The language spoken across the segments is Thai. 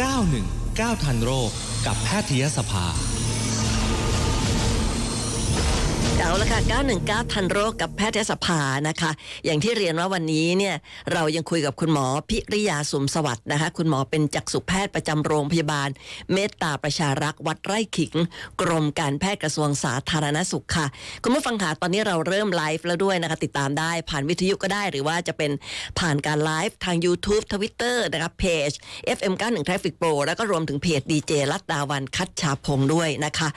919ทันโรคกับแพทยสภา เอาละค่ะ 919 ทันโรคกับแพทยสภานะคะ อย่างที่เรียนว่าวันนี้เนี่ยเรายังคุยกับคุณหมอพิริยาสุมสวัสดิ์นะคะ คุณหมอเป็นจักษุแพทย์ประจำโรงพยาบาล เมตตาประชารักษ์วัดไร่ขิง กรมการแพทย์กระทรวงสาธารณสุขค่ะ คุณผู้ฟังค่ะตอนนี้เราเริ่มไลฟ์แล้วด้วยนะคะ ติดตามได้ผ่านวิทยุก็ได้หรือว่าจะเป็นผ่านการไลฟ์ทาง YouTube Twitter นะคะเพจ FM91 Traffic Pro แล้วก็รวมถึงเพจดีเจรัตดาวันคัดชาพงศ์ด้วยนะคะ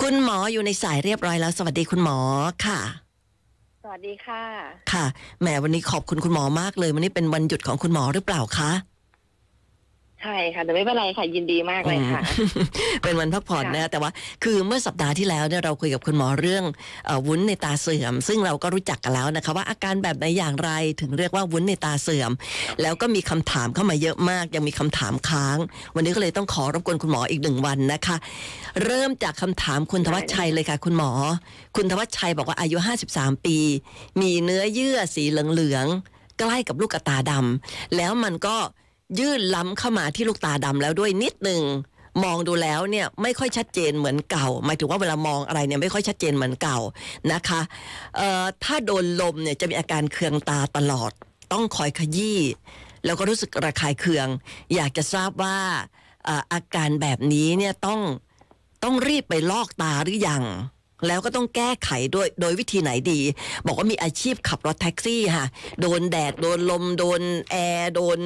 คุณหมออยู่ในสายเรียบร้อยแล้วสวัสดีคุณหมอค่ะ สวัสดีค่ะ ค่ะแหมวันนี้ขอบคุณคุณหมอมากเลย วันนี้เป็นวันหยุดของคุณหมอหรือเปล่าคะ ใช่ค่ะแต่ไม่เป็นไรค่ะยินดีมากเลยค่ะ เป็นวันพักผ่อนค่ะนะแต่ว่าคือเมื่อสัปดาห์ที่แล้วเนี่ยเราคุยกับคุณหมอเรื่องเออวุ้นในตาเสื่อม ซึ่งเราก็รู้จักกันแล้วนะคะ ว่าอาการแบบไหนอย่างไรถึงเรียกว่าวุ้นในตาเสื่อม แล้วก็มีคำถามเข้ามาเยอะมาก ยังมีคำถามค้าง วันนี้ก็เลยต้องขอรบกวนคุณหมออีกหนึ่งวันนะคะ เริ่มจากคำถามคุณธวัชชัยเลยค่ะ คุณหมอ คุณธวัชชัยบอกว่าอายุ 53 ปี มีเนื้อเยื่อสีเหลืองๆใกล้กับลูกตาดำแล้วมันก็ ยื่นล้ำเข้ามาที่ลูกตาดำแล้วด้วยนิดหนึ่งมองดูแล้วเนี่ยไม่ค่อยชัดเจนเหมือนเก่า หมายถึงว่าเวลามองอะไรเนี่ยไม่ค่อยชัดเจนเหมือนเก่านะคะถ้าโดนลมเนี่ยจะมีอาการเคืองตาตลอด ต้องคอยขยี้แล้วก็รู้สึกระคายเคือง อยากจะทราบว่าเอ่ออาการแบบนี้เนี่ยต้องต้องรีบไปลอกตาหรือยัง แล้วก็ต้องแก้ไขด้วยโดยวิธีไหนดี บอกว่ามีอาชีพขับรถแท็กซี่ค่ะ โดนแดด โดนลม โดนแอร์ โดน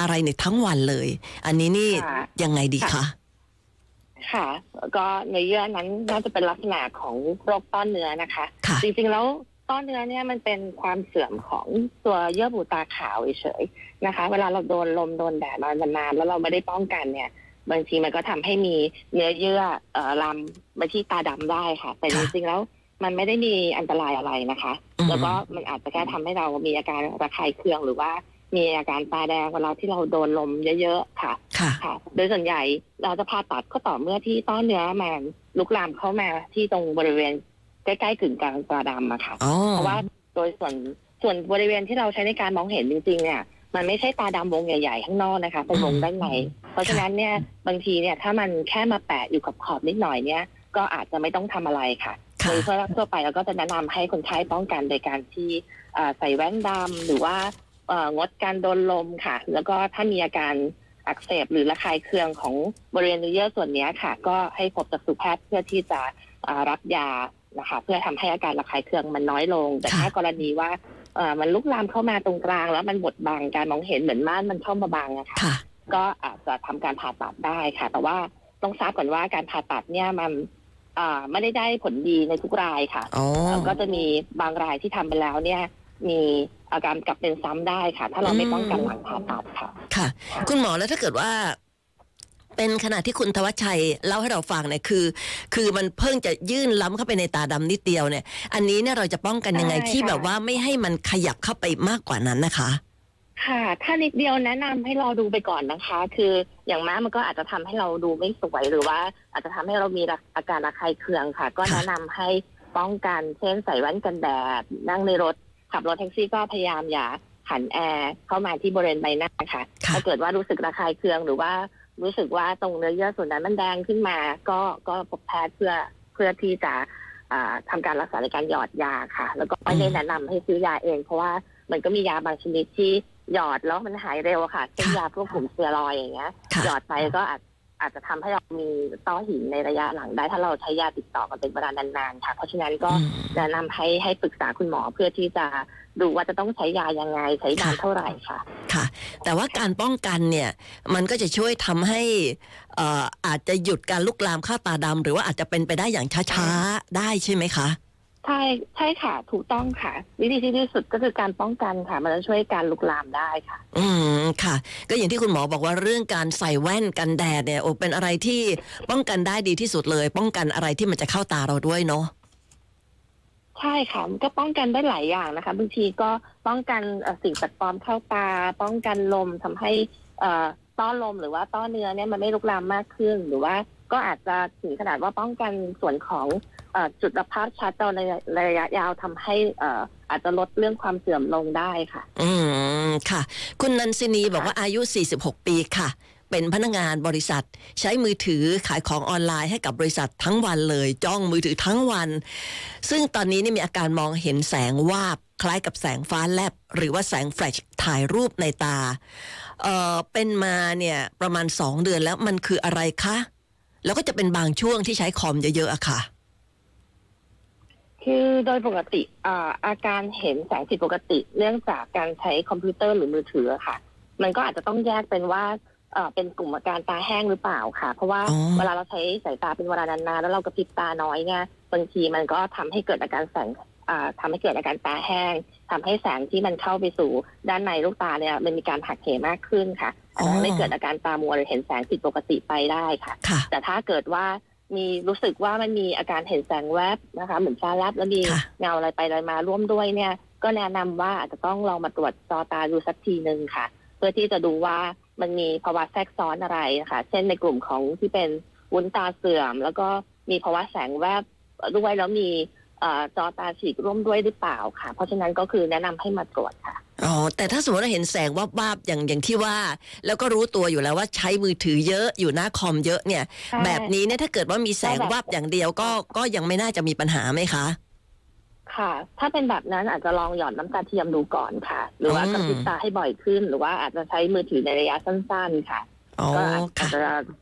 อะไรเนี่ยทั้งวันเลย อันนี้นี่ค่ะยังไงดีคะค่ะ ก็เนื้อเยื่อนั้นน่าจะเป็นลักษณะของโรคต้อนเนื้อนะคะค่ะจริงๆแล้วต้อนเนื้อเนี่ยมันเป็นความเสื่อมของตัวเยื่อบุตาขาวเฉยๆนะคะ เวลาเราโดนลมโดนแดดมานานๆแล้วเราไม่ได้ป้องกันเนี่ย บางทีมันก็ทำให้มีเนื้อเยื่อเอ่อลามไปที่ตาดำได้ค่ะ แต่จค่ะริงๆแล้วมันไม่ได้มีอันตรายอะไรนะคะอืมแล้วก็มันอาจจะแค่ทำให้เรามีอาการระคายเคืองหรือว่า มีอาการตาแดงเวลาที่เราโดนลมเยอะๆค่ะ ค่ะ ค่ะ โดยส่วนใหญ่เราจะผ่าตัดก็ต่อเมื่อที่ต้อเนื้อมันลุกลามเข้ามาที่ตรงบริเวณใกล้ๆกึ่งกลางตาดำอะค่ะ อ๋อเพราะว่าโดยส่วนส่วนบริเวณที่เราใช้ในการมองเห็นจริงๆเนี่ย มันไม่ใช่ตาดำวงใหญ่ๆข้างนอกนะคะเป็นวงด้านใน เพราะฉะนั้นเนี่ยบางทีเนี่ยถ้ามันแค่มาแปะอยู่กับขอบนิดหน่อยเนี่ย ก็อาจจะไม่ต้องทำอะไรค่ะค่ะโดยทั่วทั่วไปเราก็จะแนะนำให้คนไข้ป้องกันโดยการที่เอ่อใส่แว่นดำหรือว่าเอ่อ งดการโดนลมค่ะ แล้วก็ถ้ามีอาการอักเสบหรือระคายเคืองของบริเวณเนื้อเยื่อส่วนเนี้ยค่ะ ก็ให้พบจักษุแพทย์เพื่อที่จะเอ่อรับยานะคะ เพื่อทำให้อาการระคายเคืองมันน้อยลง แต่ถ้ากรณีว่าเอ่อมันลุกลามเข้ามาตรงกลาง แล้วมันบดบังการมองเห็นเหมือนม่านมันเข้ามาบังอะค่ะค่ะก็อาจจะทำการผ่าตัดได้ค่ะ แต่ว่าต้องทราบก่อนว่าการผ่าตัดเนี่ยมันอ่าไม่ได้ได้ผลดีในทุกรายค่ะอ๋อก็จะมีบางรายที่ทำไปแล้วเนี่ย มีอาการกลับเป็นซ้ำได้ค่ะ ถ้าเราไม่ป้องกันหลังผ่าตัดค่ะ ค่ะ คุณหมอแล้วถ้าเกิดว่าเป็นขณะที่คุณธวัชชัยเล่าให้เราฟังเนี่ยคือ คือมันเพิ่งจะยื่นล้ำเข้าไปในตาดำนิดเดียวเนี่ย อันนี้เนี่ยเราจะป้องกันยังไงใช่ค่ะที่แบบว่าไม่ให้มันขยับเข้าไปมากกว่านั้นนะคะ ค่ะ ถ้านิดเดียวแนะนำให้รอดูไปก่อนนะคะ คืออย่างมากมันก็อาจจะทำให้เราดูไม่สวยหรือว่าอาจจะทำให้เรามีอาการระคายเคืองค่ะ ก็ค่ะแนะนำให้ป้องกัน เช่นใส่แว่นกันแดดนั่งในรถ ขับรถแท็กซี่ก็พยายามอย่าหันแอร์เข้ามาที่บริเวณใบหน้าค่ะค่ะ ถ้าเกิดว่ารู้สึกระคายเคืองหรือว่ารู้สึกว่าตรงเนื้อเยื่อส่วนนั้นมันแดงขึ้นมา ก็ก็พบแพทย์เพื่อเพื่อที่จะอ่าทำาการรักษาในการหยอดยาค่ะ แล้วก็ไม่ได้แนะนำให้ซื้อยาเอง เพราะว่ามันก็มียาบางชนิดที่หยอดแล้วมันหายเร็วอะค่ะเช่นค่ะยาพวกกลุ่มสเตียรอยด์อย่างเงี้ยค่ะหยอดไปก็อาจ อาจจะทำให้เรามีต้อหินในระยะหลังได้ ถ้าเราใช้ยาติดต่อกันเป็นเวลานานๆค่ะ เพราะฉะนั้นก็อืมแนะนำให้ให้ปรึกษาคุณหมอเพื่อที่จะดูว่าจะต้องใช้ยายังไงใช้นานค่ะเท่าไหร่ค่ะ ค่ะ แต่ว่าการป้องกันเนี่ย มันก็จะช่วยทำให้เอ่ออาจจะหยุดการลุกลามเข้าตาดำหรือว่าอาจจะเป็นไปได้อย่างช้าๆได้ใช่ไหมคะ ใช่ใช่ค่ะ ถูกต้องค่ะ วิธีที่ดีที่สุดก็คือการป้องกันค่ะ มันจะช่วยการลุกลามได้ค่ะ อืมค่ะ ก็อย่างที่คุณหมอบอกว่าเรื่องการใส่แว่นกันแดดเนี่ยโอ้เป็นอะไรที่ป้องกันได้ดีที่สุดเลย ป้องกันอะไรที่มันจะเข้าตาเราด้วยเนาะใช่ค่ะมันก็ป้องกันได้หลายอย่างนะคะบางทีก็ป้องกันเอ่อสิ่งแปลกปลอมเข้าตา ป้องกันลมทำให้เอ่อต้อลมหรือว่าต้อเนื้อเนี่ยมันไม่ลุกลามมากขึ้นหรือว่าก็อาจจะถึงขนาดว่าป้องกันส่วนของเอ่อ จุดประภาพชัดต่อในระยะยาวทำให้เอ่ออาจจะลดเรื่องความเสื่อมลงได้ค่ะ อืมค่ะ คุณนันซินีบอกว่าอายุ 46 ปีค่ะ เป็นพนักงานบริษัท ใช้มือถือขายของออนไลน์ให้กับบริษัททั้งวันเลย จ้องมือถือทั้งวัน ซึ่งตอนนี้นี่มีอาการมองเห็นแสงวาบคล้ายกับแสงฟ้าแลบ หรือว่าแสงแฟลชถ่ายรูปในตา เอ่อเป็นมาเนี่ยประมาณสองเดือนแล้วมันคืออะไรคะ แล้วก็จะเป็นบางช่วงที่ใช้คอมเยอะๆอะค่ะ คือโดยปกติอ่าอาการเห็นแสงผิดปกติ เนื่องจากการใช้คอมพิวเตอร์หรือมือถือค่ะ มันก็อาจจะต้องแยกเป็นว่าเอ่อเป็นกลุ่มอาการตาแห้งหรือเปล่าค่ะ เพราะว่าอ๋อเวลาเราใช้สายตาเป็นเวลานานๆแล้วเรากระพริบตาน้อยเนี่ยบางทีมันก็ทำให้เกิดอาการแสงอ่าทำให้เกิดอาการตาแห้งทำให้แสงที่มันเข้าไปสู่ด้านในลูกตาเนี่ยมันมีการหักเหมากขึ้นค่ะอาจจะทำให้เกิดอาการตามัวหรือเห็นแสงผิดปกติไปได้ค่ะค่ะแต่ถ้าเกิดว่า มีรู้สึกว่ามันมีอาการเห็นแสงแวบนะคะ เหมือนฟ้าแลบแล้วมีค่ะเงาอะไรไปอะไรมาร่วมด้วยเนี่ย ก็แนะนำว่าอาจจะต้องลองมาตรวจจอตาดูสักทีหนึ่งค่ะ เพื่อที่จะดูว่ามันมีภาวะแทรกซ้อนอะไรนะคะเช่นในกลุ่มของที่เป็นวุ้นตาเสื่อม แล้วก็มีภาวะแสงแวบด้วยแล้วมีเอ่อจอตาฉีกร่วมด้วยหรือเปล่าค่ะ เพราะฉะนั้นก็คือแนะนำให้มาตรวจค่ะ อ๋อแต่ถ้าสมมติเราเห็นแสงวาบๆอย่างอย่างที่ว่า แล้วก็รู้ตัวอยู่แล้วว่าใช้มือถือเยอะอยู่หน้าคอมเยอะเนี่ย ใช่ แบบนี้เนี่ยถ้าเกิดว่ามีแสงวาบอย่างเดียวก็ก็ยังไม่น่าจะมีปัญหาไหมคะ ค่ะ ถ้าเป็นแบบนั้นอาจจะลองหย่อนน้ำตาเทียมดูก่อนค่ะ หรือว่าอืมกระพริบตาให้บ่อยขึ้น หรือว่าอาจจะใช้มือถือในระยะสั้น ๆ ค่ะ อ๋อก็อาจค่ะ จะ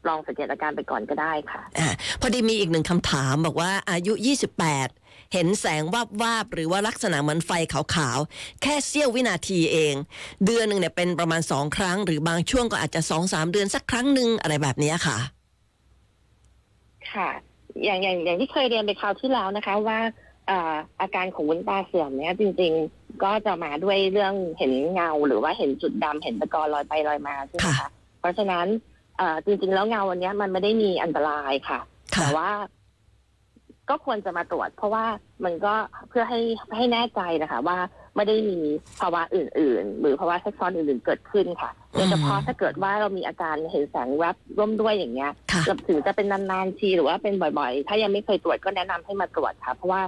ลองสังเกตอาการไปก่อนก็ได้ค่ะ อ่าพอดีมีอีกหนึ่งคำถามบอกว่าอายุ 28 เห็นแสงวาบวาบๆหรือว่าลักษณะเหมือนไฟขาวๆ แค่เสี้ยววินาทีเอง เดือนหนึ่งเนี่ยเป็นประมาณสองครั้ง หรือบางช่วงก็อาจจะสองสามเดือนสักครั้งหนึ่งอะไรแบบเนี้ยค่ะ ค่ะ อย่างอย่างอย่างที่เคยเรียนไปคราวที่แล้วนะคะ ว่าเอ่ออาการของวุ้นตาเสื่อมเนี่ยจริง ๆ ก็จะมาด้วยเรื่องเห็นเงา หรือว่าเห็นจุดดำเห็นตะกอนลอยไปลอยมาใช่ไหมค่ะคะเพราะฉะนั้นเอ่อจริง ๆ แล้วเงาวันเนี้ยมันไม่ได้มีอันตรายค่ะค่ะแต่ว่า ก็ควรจะมาตรวจ เพราะว่ามันก็เพื่อให้ให้แน่ใจนะคะ ว่าไม่ได้มีภาวะอื่น ๆ หรือภาวะแทรกซ้อนอื่น ๆ เกิดขึ้นค่ะโดยเฉพาะถ้าเกิดว่าเรามีอาการเห็นแสงแวบร่วมด้วยอย่างเงี้ยค่ะถึงจะเป็นนานๆทีหรือว่าเป็นบ่อยๆ ถ้ายังไม่เคยตรวจก็แนะนำให้มาตรวจค่ะ เพราะว่า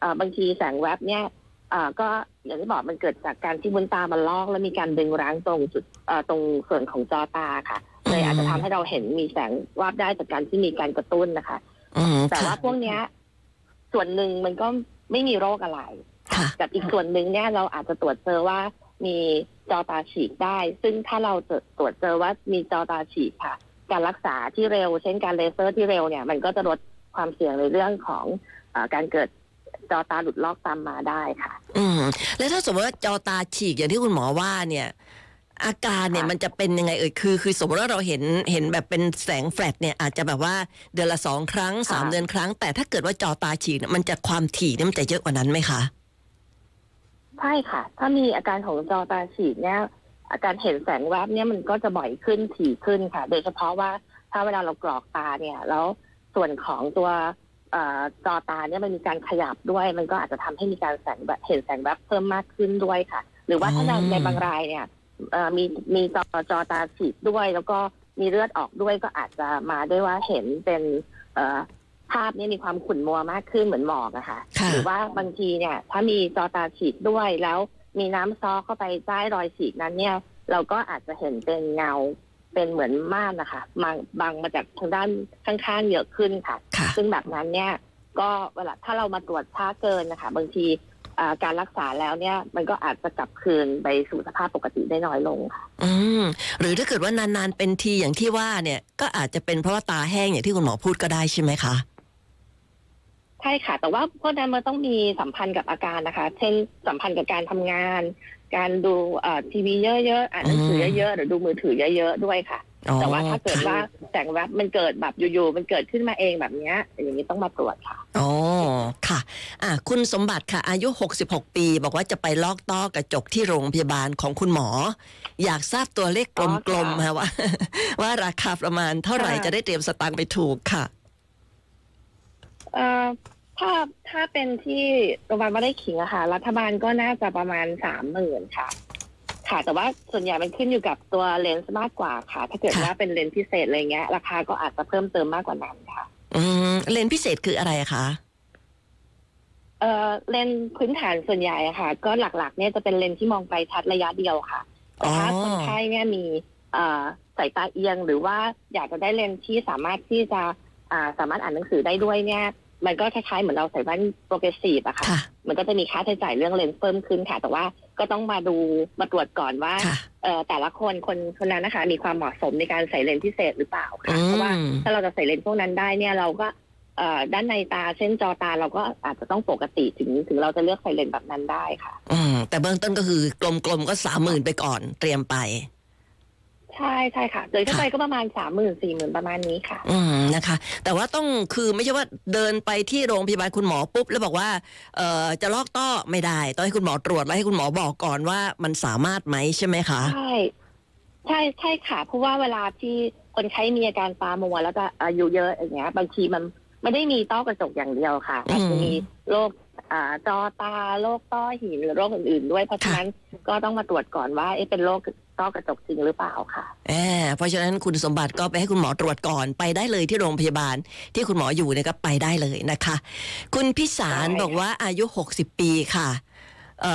เอ่อบางทีแสงแวบเนี่ยเอ่อก็อย่างที่บอกมันเกิดจากการที่บุนตามันลอก แล้วมีการดึงรั้งตรงจุดเอ่อตรงส่วนของจอตาค่ะเลยอาจจะทำให้เราเห็นมีแสงวาบได้จากการที่มีการกระตุ้นนะคะอืมแต่ว่าค่ะพวกเนี้ย ส่วนหนึ่งมันก็ไม่มีโรคอะไรค่ะกับอีกส่วนหนึ่งเนี่ยเราอาจจะตรวจเจอว่ามีจอตาฉีกได้ ซึ่งถ้าเราจะตรวจเจอว่ามีจอตาฉีกค่ะ การรักษาที่เร็ว เช่นการเลเซอร์ที่เร็วเนี่ย มันก็จะลดความเสี่ยงในเรื่องของเออการเกิดจอตาหลุดลอกตามมาได้ค่ะ อืมแล้วถ้าสมมติว่าจอตาฉีกอย่างที่คุณหมอว่าเนี่ย อาการเนี่ยค่ะมันจะเป็นยังไงเอ่ยคือ คือสมมติว่าเราเห็นเห็นแบบเป็นแสงแฟลชเนี่ยอาจจะแบบว่าเดือนละสองครั้งสามเดือนครั้ง แต่ถ้าเกิดว่าจอตาฉีกเนี่ยมันจะความถี่เนี่ยมันจะเยอะกว่านั้นไหมคะใช่ค่ะ ถ้ามีอาการของจอตาฉีกเนี่ยอาการเห็นแสงแวบเนี่ยมันก็จะบ่อยขึ้นถี่ขึ้นค่ะ โดยเฉพาะว่าถ้าเวลาเรากรอกตาเนี่ย แล้วส่วนของตัวเอ่อจอตาเนี่ยมันมีการขยับด้วย มันก็อาจจะทำให้มีการแสงแบบเห็นแสงแวบเพิ่มมากขึ้นด้วยค่ะ หรือว่าถ้าในอ๋อในบางรายเนี่ยเอ่อ มีมีจอจอตาฉีกด้วย แล้วก็มีเลือดออกด้วยก็อาจจะมาด้วยว่าเห็นเป็นเอ่อภาพเนี่ยมีความขุ่นมัวมากขึ้นเหมือนหมอกอะค่ะค่ะหรือว่าบางทีเนี่ย ถ้ามีจอตาฉีกด้วยแล้วมีน้ำซอเข้าไปใต้รอยฉีกนั้นเนี่ย เราก็อาจจะเห็นเป็นเงาเป็นเหมือนม่านนะคะบางบางมาจากทางด้านข้างๆเยอะขึ้นค่ะค่ะ ซึ่งแบบนั้นเนี่ย ก็เวลาถ้าเรามาตรวจช้าเกินนะคะ บางทีอ่า การรักษาแล้วเนี่ยมันก็อาจจะกลับคืนไปสู่สภาพปกติได้น้อยลงค่ะอืมหรือถ้าเกิดว่านานๆเป็นทีอย่างที่ว่าเนี่ยก็อาจจะเป็นเพราะว่าตาแห้งอย่างที่คุณหมอพูดก็ได้ใช่ไหมคะใช่ค่ะ แต่ว่าพวกนั้นมันต้องมีสัมพันธ์กับอาการนะคะ เช่นสัมพันธ์กับการทำงาน การดูเอ่อทีวีเยอะๆอ่านหนังสือเยอะๆหรือดูมือถือเยอะๆด้วยค่ะอ๋อ แต่ว่าถ้าเกิดค่ะว่าแสงแวบมันเกิดแบบอยู่ๆมันเกิดขึ้นมาเองแบบเนี้ยอย่างนี้ต้องมาตรวจค่ะอ๋อค่ะอะ คุณสมบัติค่ะ อายุ 66 ปี บอกว่าจะไปลอกต้อกระจกที่โรงพยาบาลของคุณหมอ อยากทราบตัวเลขอ๋อกลมๆค่ะค่ะว่า ว่าราคาประมาณเท่าไหร่ค่ะจะได้เตรียมสตางค์ไปถูกค่ะเอ่อถ้าถ้าเป็นที่โรงพยาบาลวัดไร่ขิงอะค่ะ รัฐบาลก็น่าจะประมาณสามหมื่นค่ะ ค่ะ แต่ว่าส่วนใหญ่มันขึ้นอยู่กับตัวเลนส์มากกว่าค่ะ ถ้าเกิดค่ะ ว่าเป็นเลนส์พิเศษอะไรเงี้ย ราคาก็อาจจะเพิ่มเติมมากกว่านั้นค่ะ อืมเลนส์พิเศษคืออะไรคะ เอ่อเลนส์พื้นฐานส่วนใหญ่อะค่ะ ก็หลักๆ เนี่ยจะเป็นเลนส์ที่มองไกลชัดระยะเดียวค่ะแต่ถ้าอ๋อ คนไข้เนี่ยมีเอ่อสายตาเอียงหรือว่าอยากจะได้เลนส์ที่สามารถที่จะอ่าสามารถอ่านหนังสือได้ด้วยเนี่ย มันก็คล้ายๆเหมือนเราใส่แว่น progressive อะค่ะค่ะ มันก็จะมีค่าใช้จ่ายเรื่องเลนส์เพิ่มขึ้นค่ะ แต่ว่าก็ต้องมาดูมาตรวจก่อนว่าค่ะเอ่อแต่ละคนคนคนนั้นนะคะ มีความเหมาะสมในการใส่เลนส์พิเศษหรือเปล่าค่ะอืมเพราะว่าถ้าเราจะใส่เลนส์พวกนั้นได้เนี่ยเราก็เอ่อด้านในตาเส้นจอตาเราก็อาจจะต้องปกติถึงถึงเราจะเลือกใส่เลนส์แบบนั้นได้ค่ะ อืมแต่เบื้องต้นก็คือกลมๆก็สามหมื่นไปก่อนเตรียมไป ใช่ใช่ค่ะโดยทั่วไปก็ประมาณสามหมื่นสี่หมื่นประมาณนี้ค่ะ อืมนะคะ แต่ว่าต้องคือไม่ใช่ว่าเดินไปที่โรงพยาบาลคุณหมอปุ๊บ แล้วบอกว่าเอ่อจะลอกต้อไม่ได้ ต้องให้คุณหมอตรวจแล้วให้คุณหมอบอกก่อนว่ามันสามารถไหมใช่ไหมคะใช่ใช่ใช่ค่ะเพราะว่าเวลาที่คนไข้มีอาการตามัวแล้วก็อายุเยอะอย่างเงี้ย บางทีมันไม่ได้มีต้อกระจกอย่างเดียวค่ะอืมอาจจะมีโรคอ่าจอตาโรคต้อหินหรือโรคอื่นๆด้วยเพราะฉะนั้นก็ต้องมาตรวจก่อนว่าเอ๊ะเป็นโรค ต้อกระจกจริงหรือเปล่าค่ะแอบเพราะฉะนั้นคุณสมบัติก็ไปให้คุณหมอตรวจก่อนไปได้เลยที่โรงพยาบาล ที่คุณหมออยู่เนี่ยก็ไปได้เลยนะคะ คุณพิสารได้ค่ะบอกว่าอายุ 60 ปีค่ะเอ่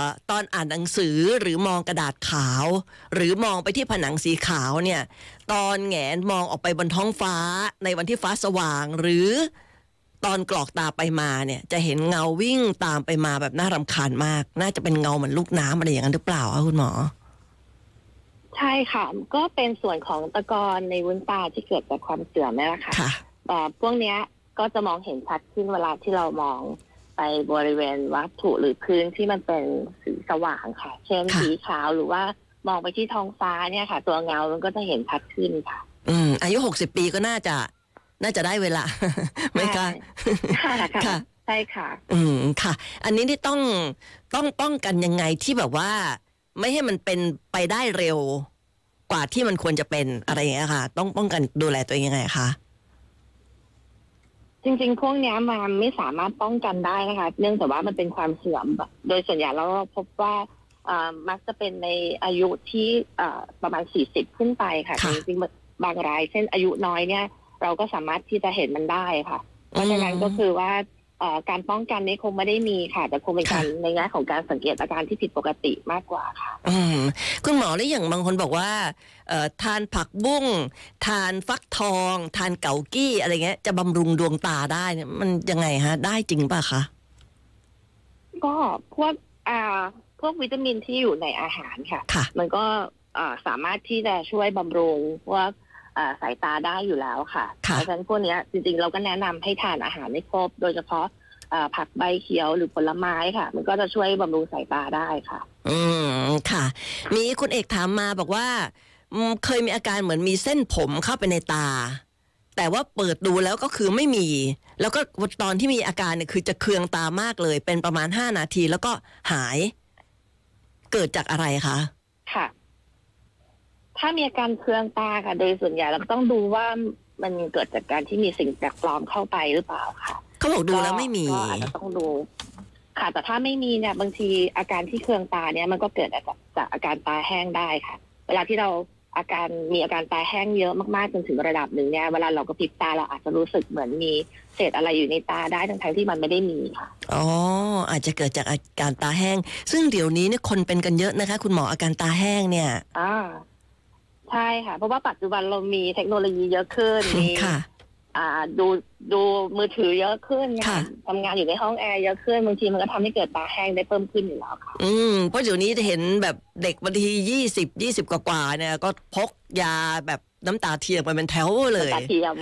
อตอนอ่านหนังสือหรือมองกระดาษขาว หรือมองไปที่ผนังสีขาวเนี่ย ตอนแหงนมองออกไปบนท้องฟ้าในวันที่ฟ้าสว่าง หรือตอนกรอกตาไปมาเนี่ย จะเห็นเงาวิ่งตามไปมาแบบน่ารำคาญมาก น่าจะเป็นเงาเหมือนลูกน้ำอะไรอย่างนั้นหรือเปล่าคะคุณหมอ ใช่ค่ะ ก็เป็นส่วนของตะกอนในวุ้นตาที่เกิดจากความเสื่อมนี่แหละค่ะค่ะแต่พวกเนี้ยก็จะมองเห็นชัดขึ้นเวลาที่เรามองไปบริเวณวัตถุหรือพื้นที่มันเป็นสีสว่างค่ะ เช่นค่ะสีขาวหรือว่ามองไปที่ท้องฟ้าเนี่ยค่ะ ตัวเงา มันก็จะเห็นชัดขึ้นค่ะ อืม อายุหกสิบปีก็น่าจะ น่าจะได้เวลาไหมคะใช่ค่ะค่ะใช่ค่ะ อืมค่ะ อันนี้นี่ต้องต้องป้องกันยังไงที่แบบว่า ไม่ให้มันเป็นไปได้เร็วกว่าที่มันควรจะเป็นอะไรอย่างเงี้ยค่ะ ต้องป้องกันดูแลตัวเองยังไงคะจริงๆ พวกเนี้ยมันไม่สามารถป้องกันได้นะคะ เนื่องจากว่ามันเป็นความเสื่อม โดยส่วนใหญ่แล้วเราพบว่าอ่ามักจะเป็นในอายุที่อ่าประมาณ 40 ขึ้นไปค่ะค่ะแต่จริงๆบางราย เช่นอายุน้อยเนี่ย เราก็สามารถที่จะเห็นมันได้ค่ะ เพราะฉะนั้นก็คือว่าเอ่อ การป้องกันนี้คงไม่ได้มีค่ะ แต่คงเป็นการในแง่ของการสังเกตอาการที่ผิดปกติมากกว่าค่ะอืมคุณหมอแล้วอย่างบางคนบอกว่าเอ่อทานผักบุ้ง ทานฟักทอง ทานเกากี้อะไรเงี้ยจะบำรุงดวงตาได้เนี่ยมันยังไงฮะ ได้จริงป่ะคะก็พวกอ่าพวกวิตามินที่อยู่ในอาหารค่ะค่ะมันก็อ่าสามารถที่จะช่วยบำรุงพวกอ่า สายตาได้อยู่แล้วค่ะค่ะเพราะฉะนั้นพวกเนี้ยจริงๆเราก็แนะนำให้ทานอาหารให้ครบ โดยเฉพาะอ่าผักใบเขียวหรือผลไม้ค่ะ มันก็จะช่วยบำรุงสายตาได้ค่ะ อืมค่ะ มีคุณเอกถามมาบอกว่าอืมเคยมีอาการเหมือนมีเส้นผมเข้าไปในตา แต่ว่าเปิดดูแล้วก็คือไม่มี แล้วก็ตอนที่มีอาการเนี่ยคือจะเคืองตามากเลย เป็นประมาณห้านาทีแล้วก็หาย เกิดจากอะไรคะ ค่ะ ถ้ามีอาการเคืองตาค่ะโดยส่วนใหญ่เราก็ต้องดูว่ามันเกิดจากการที่มีสิ่งแปลกปลอมเข้าไปหรือเปล่าค่ะเขาบอกดูแล้วไม่มีก็อาจจะต้องดู ค่ะ แต่ถ้าไม่มีเนี่ยบางทีอาการที่เคืองตาเนี่ยมันก็เกิดจากจากอาการตาแห้งได้ค่ะ เวลาที่เราอาการมีอาการตาแห้งเยอะมากๆจนถึงระดับหนึ่งเนี่ยเวลาเรากระพริบตาเราอาจจะรู้สึกเหมือนมีเศษอะไรอยู่ในตาได้ทั้งๆที่มันไม่ได้มีค่ะอ๋ออาจจะเกิดจากอาการตาแห้ง ซึ่งเดี๋ยวนี้เนี่ยคนเป็นกันเยอะนะคะ คุณหมออาการตาแห้งเนี่ยอ่า ใช่ค่ะ เพราะว่าปัจจุบันเรามีเทคโนโลยีเยอะขึ้นมีค่ะ อ่า ดูดูมือถือเยอะขึ้นค่ะทำงานอยู่ในห้องแอร์เยอะขึ้นบางทีมันก็ทำให้เกิดตาแห้งได้เพิ่มขึ้นอยู่แล้วค่ะอืมเพราะเดี๋ยวนี้จะเห็นแบบเด็กบางทียี่สิบยี่สิบกว่าๆเนี่ย ก็พกยาแบบ น้ำตาเทียมไปเป็นแถวเลยตาเทียม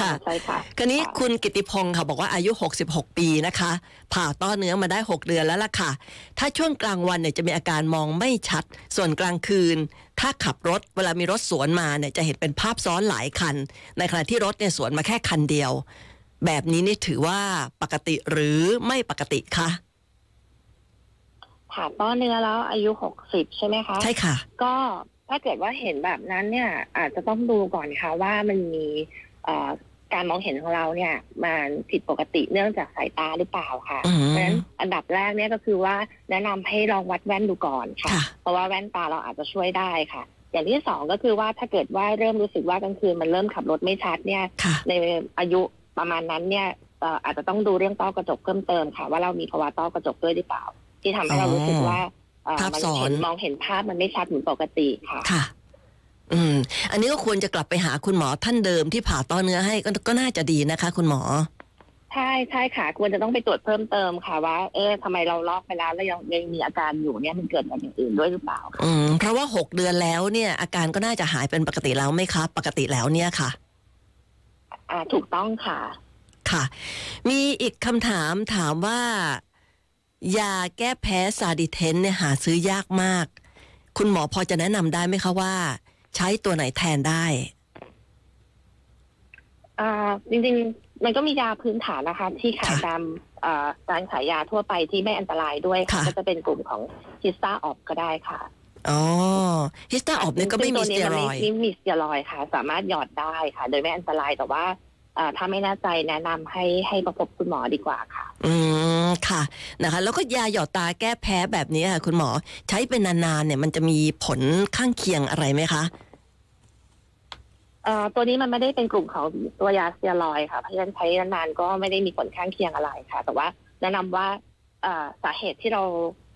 ค่ะอ่าใช่ค่ะคราวนี้ค่ะคุณกิติพงศ์ค่ะบอกว่าอายุ 66 ปีนะคะ ผ่าต้อเนื้อมาได้ 6 เดือนแล้วล่ะค่ะ ถ้าช่วงกลางวันเนี่ยจะมีอาการมองไม่ชัด ส่วนกลางคืน ถ้าขับรถเวลามีรถสวนมาเนี่ยจะเห็นเป็นภาพซ้อนหลายคัน ในขณะที่รถเนี่ยสวนมาแค่คันเดียว แบบนี้นี่ถือว่าปกติหรือไม่ปกติคะผ่าต้อเนื้อแล้วอายุหกสิบใช่ไหมคะ ใช่ค่ะ ก็ ถ้าเกิดว่าเห็นแบบนั้นเนี่ย อาจจะต้องดูก่อนค่ะว่ามันมีเอ่อการมองเห็นของเราเนี่ยมันผิดปกติเนื่องจากสายตาหรือเปล่าค่ะอืมเพราะฉะนั้นอันดับแรกเนี่ยก็คือว่าแนะนำให้ลองวัดแว่นดูก่อนค่ะค่ะ เพราะว่าแว่นตาเราอาจจะช่วยได้ค่ะ อย่างที่สองก็คือว่าถ้าเกิดว่าเริ่มรู้สึกว่ากลางคืนมันเริ่มขับรถไม่ชัดเนี่ยค่ะในอายุประมาณนั้นเนี่ยเอ่ออาจจะต้องดูเรื่องต้อกระจกเพิ่มเติมค่ะ ว่าเรามีภาวะต้อกระจกด้วยหรือเปล่า ที่ทำให้เรารู้สึกว่าเอ่อ ภาพมันซ้อนเห็นมองเห็นภาพมันไม่ชัดเหมือนปกติค่ะค่ะ อืม อันนี้ก็ควรจะกลับไปหาคุณหมอท่านเดิมที่ผ่าต้อเนื้อให้ก็ก็น่าจะดีนะคะ คุณหมอ ใช่ใช่ค่ะ ควรจะต้องไปตรวจเพิ่มเติมค่ะว่า เอ๊ะทำไมเราลอกไปแล้วแล้วยังยังมีอาการอยู่เนี่ยมันเกิดจากอย่างอื่นด้วยหรือเปล่าค่ะอืมเพราะว่าหกเดือนแล้วเนี่ย อาการก็น่าจะหายเป็นปกติแล้วไหมคะ ปกติแล้วเนี่ยค่ะ อ่า ถูกต้องค่ะค่ะ มีอีกคำถามถามว่า ยาแก้แพ้ซาดิเทนเนี่ยหาซื้อยากมาก คุณหมอพอจะแนะนำได้ไหมคะว่า ใช้ตัวไหนแทนได้อ่าจริงๆ มันก็มียาพื้นฐานนะคะ ที่ขายค่ะตามอ่าร้านขายยาทั่วไปที่ไม่อันตรายด้วยค่ะค่ะก็จะเป็นกลุ่มของฮิสตาออกก็ได้ค่ะอ๋อฮิสตาออบเนี่ยก็ไม่มีสซึ่งเตียตัวรนี้อยมันด์ไม่ไม่มีสเตียรอยด์ค่ะ สามารถหยอดได้ค่ะ โดยไม่อันตรายแต่ว่าอ่า ถ้าไม่แน่ใจแนะนำให้ให้ประพบคุณหมอดีกว่าค่ะ อืมค่ะนะคะ แล้วก็ยาหยอดตาแก้แพ้แบบนี้ค่ะคุณหมอใช้เป็นนานๆเนี่ย มันจะมีผลข้างเคียงอะไรไหมคะเอ่อตัวนี้มันไม่ได้เป็นกลุ่มของตัวยาสเตียรอยด์ค่ะเพราะฉะนั้นใช้นานๆก็ไม่ได้มีผลข้างเคียงอะไรค่ะ แต่ว่าแนะนำว่าเอ่อสาเหตุที่เรา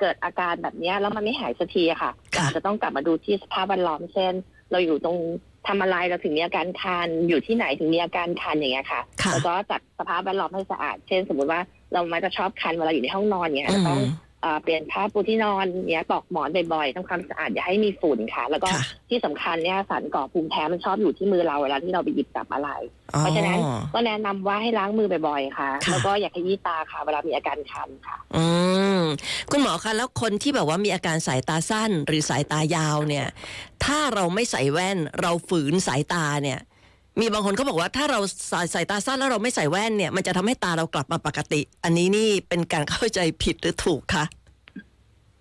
เกิดอาการแบบเนี้ยแล้วมันไม่หายสักทีอะค่ะค่ะอาจจะต้องกลับมาดูที่สภาพแวดล้อมเช่น เราอยู่ตรง ทำอะไรเราถึงมีอาการคันอยู่ที่ไหนถึงมีอาการคันอย่างเงี้ยค่ะค่ะแล้วก็จัดสภาพแวดล้อมให้สะอาด เช่น สมมติว่าเรามักจะชอบคันเวลาอยู่ในห้องนอนเงี้ยอืเราต้องม เอ่อเปลี่ยนผ้าปูที่นอนเนี้ยปลอกหมอนบ่อยๆทำความสะอาดอย่าให้มีฝุ่นค่ะ แล้วก็ค่ะที่สำคัญเนี่ยสารก่อภูมิแพ้มันชอบอยู่ที่มือเราเวลาที่เราไปหยิบจับอะไรอ๋อเพราะฉะนั้นก็แนะนำว่าให้ล้างมือบ่อยๆค่ะค่ะ แล้วก็อย่าขยี้ตาค่ะ เวลามีอาการคันค่ะ อืมคุณหมอคะแล้วคนที่แบบว่ามีอาการสายตาสั้น หรือสายตายาวเนี่ย ถ้าเราไม่ใส่แว่นเราฝืนสายตาเนี่ย มีบางคนเขาบอกว่าถ้าเราสายสายตาสั้นแล้วเราไม่ใส่แว่นเนี่ย มันจะทำให้ตาเรากลับมาปกติ อันนี้นี่เป็นการเข้าใจผิดหรือถูกคะ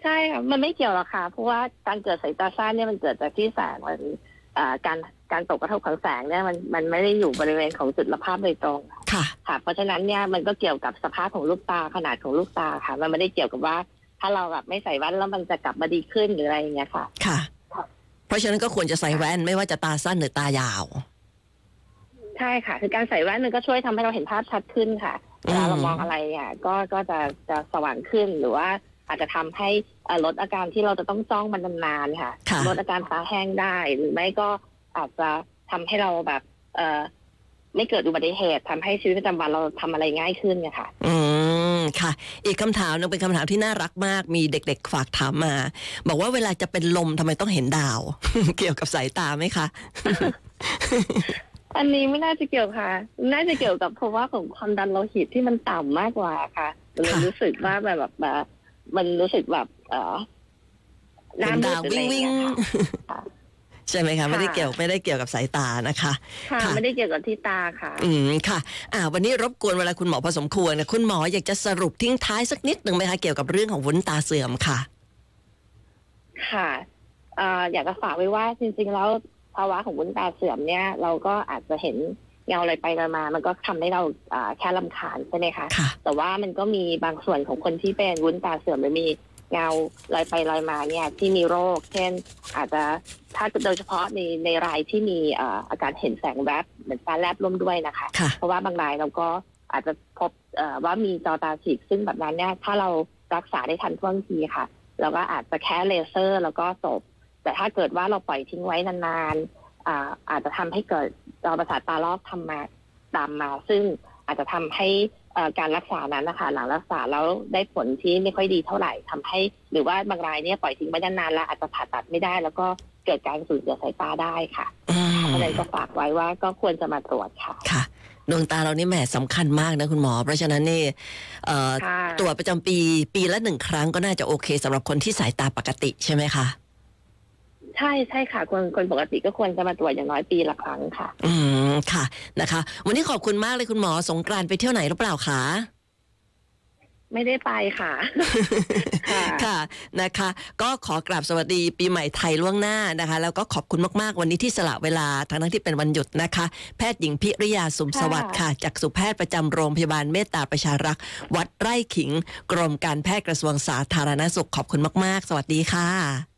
ใช่ค่ะมันไม่เกี่ยวหรอกค่ะ เพราะว่าการเกิดสายตาสั้นเนี่ยมันเกิดจากที่แสงมันอ่าการการตกกระทบของแสงเนี่ยมันมันไม่ได้อยู่บริเวณของจุดระภาพโดยตรงค่ะค่ะ เพราะฉะนั้นเนี่ยมันก็เกี่ยวกับสภาพของลูกตาขนาดของลูกตาค่ะ มันไม่ได้เกี่ยวกับว่า ถ้าเราแบบไม่ใส่แว่นแล้วมันจะกลับมาดีขึ้นหรืออะไรอย่างเงี้ยค่ะ ค่ะ เพราะฉะนั้นก็ควรจะใส่แว่นไม่ว่าจะตาสั้นหรือตายาว ใช่ค่ะ คือการใส่แว่นมันก็ช่วยทำให้เราเห็นภาพชัดขึ้นค่ะอืมเวลาเรามองอะไรเนี่ยก็ก็จะจะสว่างขึ้นหรือว่าอาจจะทำให้เอ่อลดอาการที่เราจะต้องจ้องมันนานๆค่ะค่ะลดอาการตาแห้งได้หรือไม่ก็อาจจะทำให้เราแบบ เอ่อไม่เกิดอุบัติเหตุทำให้ชีวิตประจำวันเราทำอะไรง่ายขึ้นเนี่ยค่ะ อืมค่ะ อีกคำถามหนึงเป็นคำถามที่น่ารักมาก มีเด็กๆฝากถามมา บอกว่าเวลาจะเป็นลมทำไมต้องเห็นดาว เกี่ยวกับสายตาไหมคะ อันนี้ไม่น่าจะเกี่ยวค่ะ น่าจะเกี่ยวกับเพราะว่าของความดันโลหิตที่มันต่ำมากกว่าค่ะเลยค่ะรู้สึกว่าแบบแบบแบบมันรู้สึกแบบ เออหเห็น้านมืดดาวหรือวิ่อะงไรอย่างวิ่งเงี้ยค่ะค่ะใช่ไหมคะไม่ได้ค่ะเกี่ยวไม่ได้เกี่ยวกับสายตานะคะค่ะค่ะไม่ได้เกี่ยวกับที่ตาค่ะ อืมค่ะ อ่า วันนี้รบกวนเวลาคุณหมอพอสมควรนะคุณหมออยากจะสรุปทิ้งท้ายสักนิดหนึ่งไหมคะเกี่ยวกับเรื่องของวุ้นตาเสื่อมค่ะ ค่ะเอ่ออยากจะฝากไว้ว่าจริงๆแล้ว ภาวะของวุ้นตาเสื่อมเนี่ย เราก็อาจจะเห็นเงาอะไรไปมา มันก็ทำให้เราอ่าแค่ลำคาญใช่ไหมคะค่ะแต่ว่ามันก็มีบางส่วนของคนที่เป็นวุ้นตาเสื่อมหรือมีเงาลอยไปลอยมาเนี่ยที่มีโรค เช่น อาจจะถ้าโดยเฉพาะในในรายที่มีเอ่ออาการเห็นแสงแวบเหมือนตาแลบร่วมด้วยนะคะค่ะเพราะว่าบางรายเราก็อาจจะพบเอ่อว่ามีจอตาฉีกซึ่งแบบนั้นเนี่ยถ้าเรารักษาได้ทันท่วงทีค่ะ เราก็อาจจะแค่เลเซอร์ แล้วก็จบ แต่ถ้าเกิดว่าเราปล่อยทิ้งไว้นานๆอ่าอาจจะทำให้เกิดจอประสาทตาลอกทำมาตามมา ซึ่งอาจจะทำให้เอ่อการรักษานั้นนะคะหลังรักษาแล้วได้ผลที่ไม่ค่อยดีเท่าไหร่ทำให้ หรือว่าบางรายเนี่ยปล่อยทิ้งไว้นานๆแล้วอาจจะผ่าตัดไม่ได้ แล้วก็เกิดการสูญเสียสายตาได้ค่ะอืมเพราะฉะนั้นก็ฝากไว้ว่าก็ควรจะมาตรวจค่ะค่ะดวงตาเรานี่แหมสำคัญมากนะคุณหมอ เพราะฉะนั้นนี่เอ่อค่ะตรวจประจำปีปีละหนึ่งครั้งก็น่าจะโอเคสำหรับคนที่สายตาปกติใช่ไหมคะ ใช่ใช่ค่ะคนคนปกติก็ควรจะมาตรวจอย่างน้อยปีละครั้งค่ะ อืมค่ะนะคะ วันนี้ขอบคุณมากเลยคุณหมอสงกรานต์ไปเที่ยวไหนหรือเปล่าคะไม่ได้ไปค่ะค่ะ ค่ะนะคะ ก็ขอกราบสวัสดีปีใหม่ไทยล่วงหน้านะคะ แล้วก็ขอบคุณมากๆ วันนี้ที่สละเวลาทั้งทั้งที่เป็นวันหยุดนะคะ แพทย์หญิงพิริยาสุมสวัสดิ์ค่ะ จากสุแพทย์ประจำโรงพยาบาลเมตตาประชารักษ์วัดไร่ขิง กรมการแพทย์กระทรวงสาธารณสุขขอบคุณมาก ๆ สวัสดีค่ะ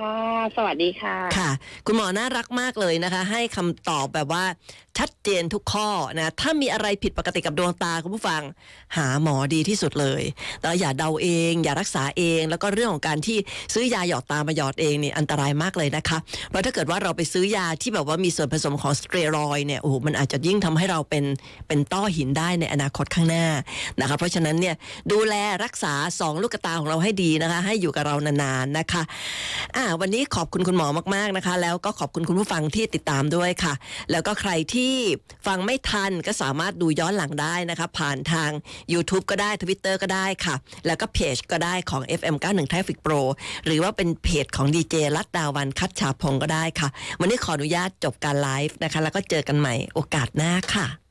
ค่ะ สวัสดีค่ะ ค่ะ คุณหมอน่ารักมากเลยนะคะ ให้คำตอบแบบว่า ชัดเจนทุกข้อนะถ้ามีอะไรผิดปกติกับดวงตาคุณผู้ฟัง หาหมอดีที่สุดเลย แต่อย่าเดาเอง อย่ารักษาเอง แล้วก็เรื่องของการที่ซื้อยาหยอดตามาหยอดเองเนี่อันตรายมากเลยนะคะเพราะถ้าเกิดว่าเราไปซื้อยาที่แบบว่ามีส่วนผสมของสเตียรอยเนี่ยโอ้โหมันอาจจะยิ่งทำให้เราเป็นเป็นต้อหินได้ในอนาคตข้างหน้านะคะเพราะฉะนั้นเนี่ยดูแลรักษาสองลูกตาของเราให้ดีนะคะ ให้อยู่กับเรานานๆนะคะอ่าวันนี้ขอบคุณคุณหมอมากๆนะคะ แล้วก็ขอบคุณคุณผู้ฟังที่ติดตามด้วยค่ะ แล้วก็ใครที่ฟังไม่ทันก็สามารถดูย้อนหลังได้นะคะ ผ่านทาง YouTube ก็ได้ Twitter ก็ได้ค่ะ แล้วก็เพจก็ได้ของ FM 91 Traffic Pro หรือว่าเป็นเพจของดีเจรัตดาวันคัดฉาพงก็ได้ค่ะ วันนี้ขออนุญาตจบการไลฟ์นะคะ แล้วก็เจอกันใหม่โอกาสหน้าค่ะ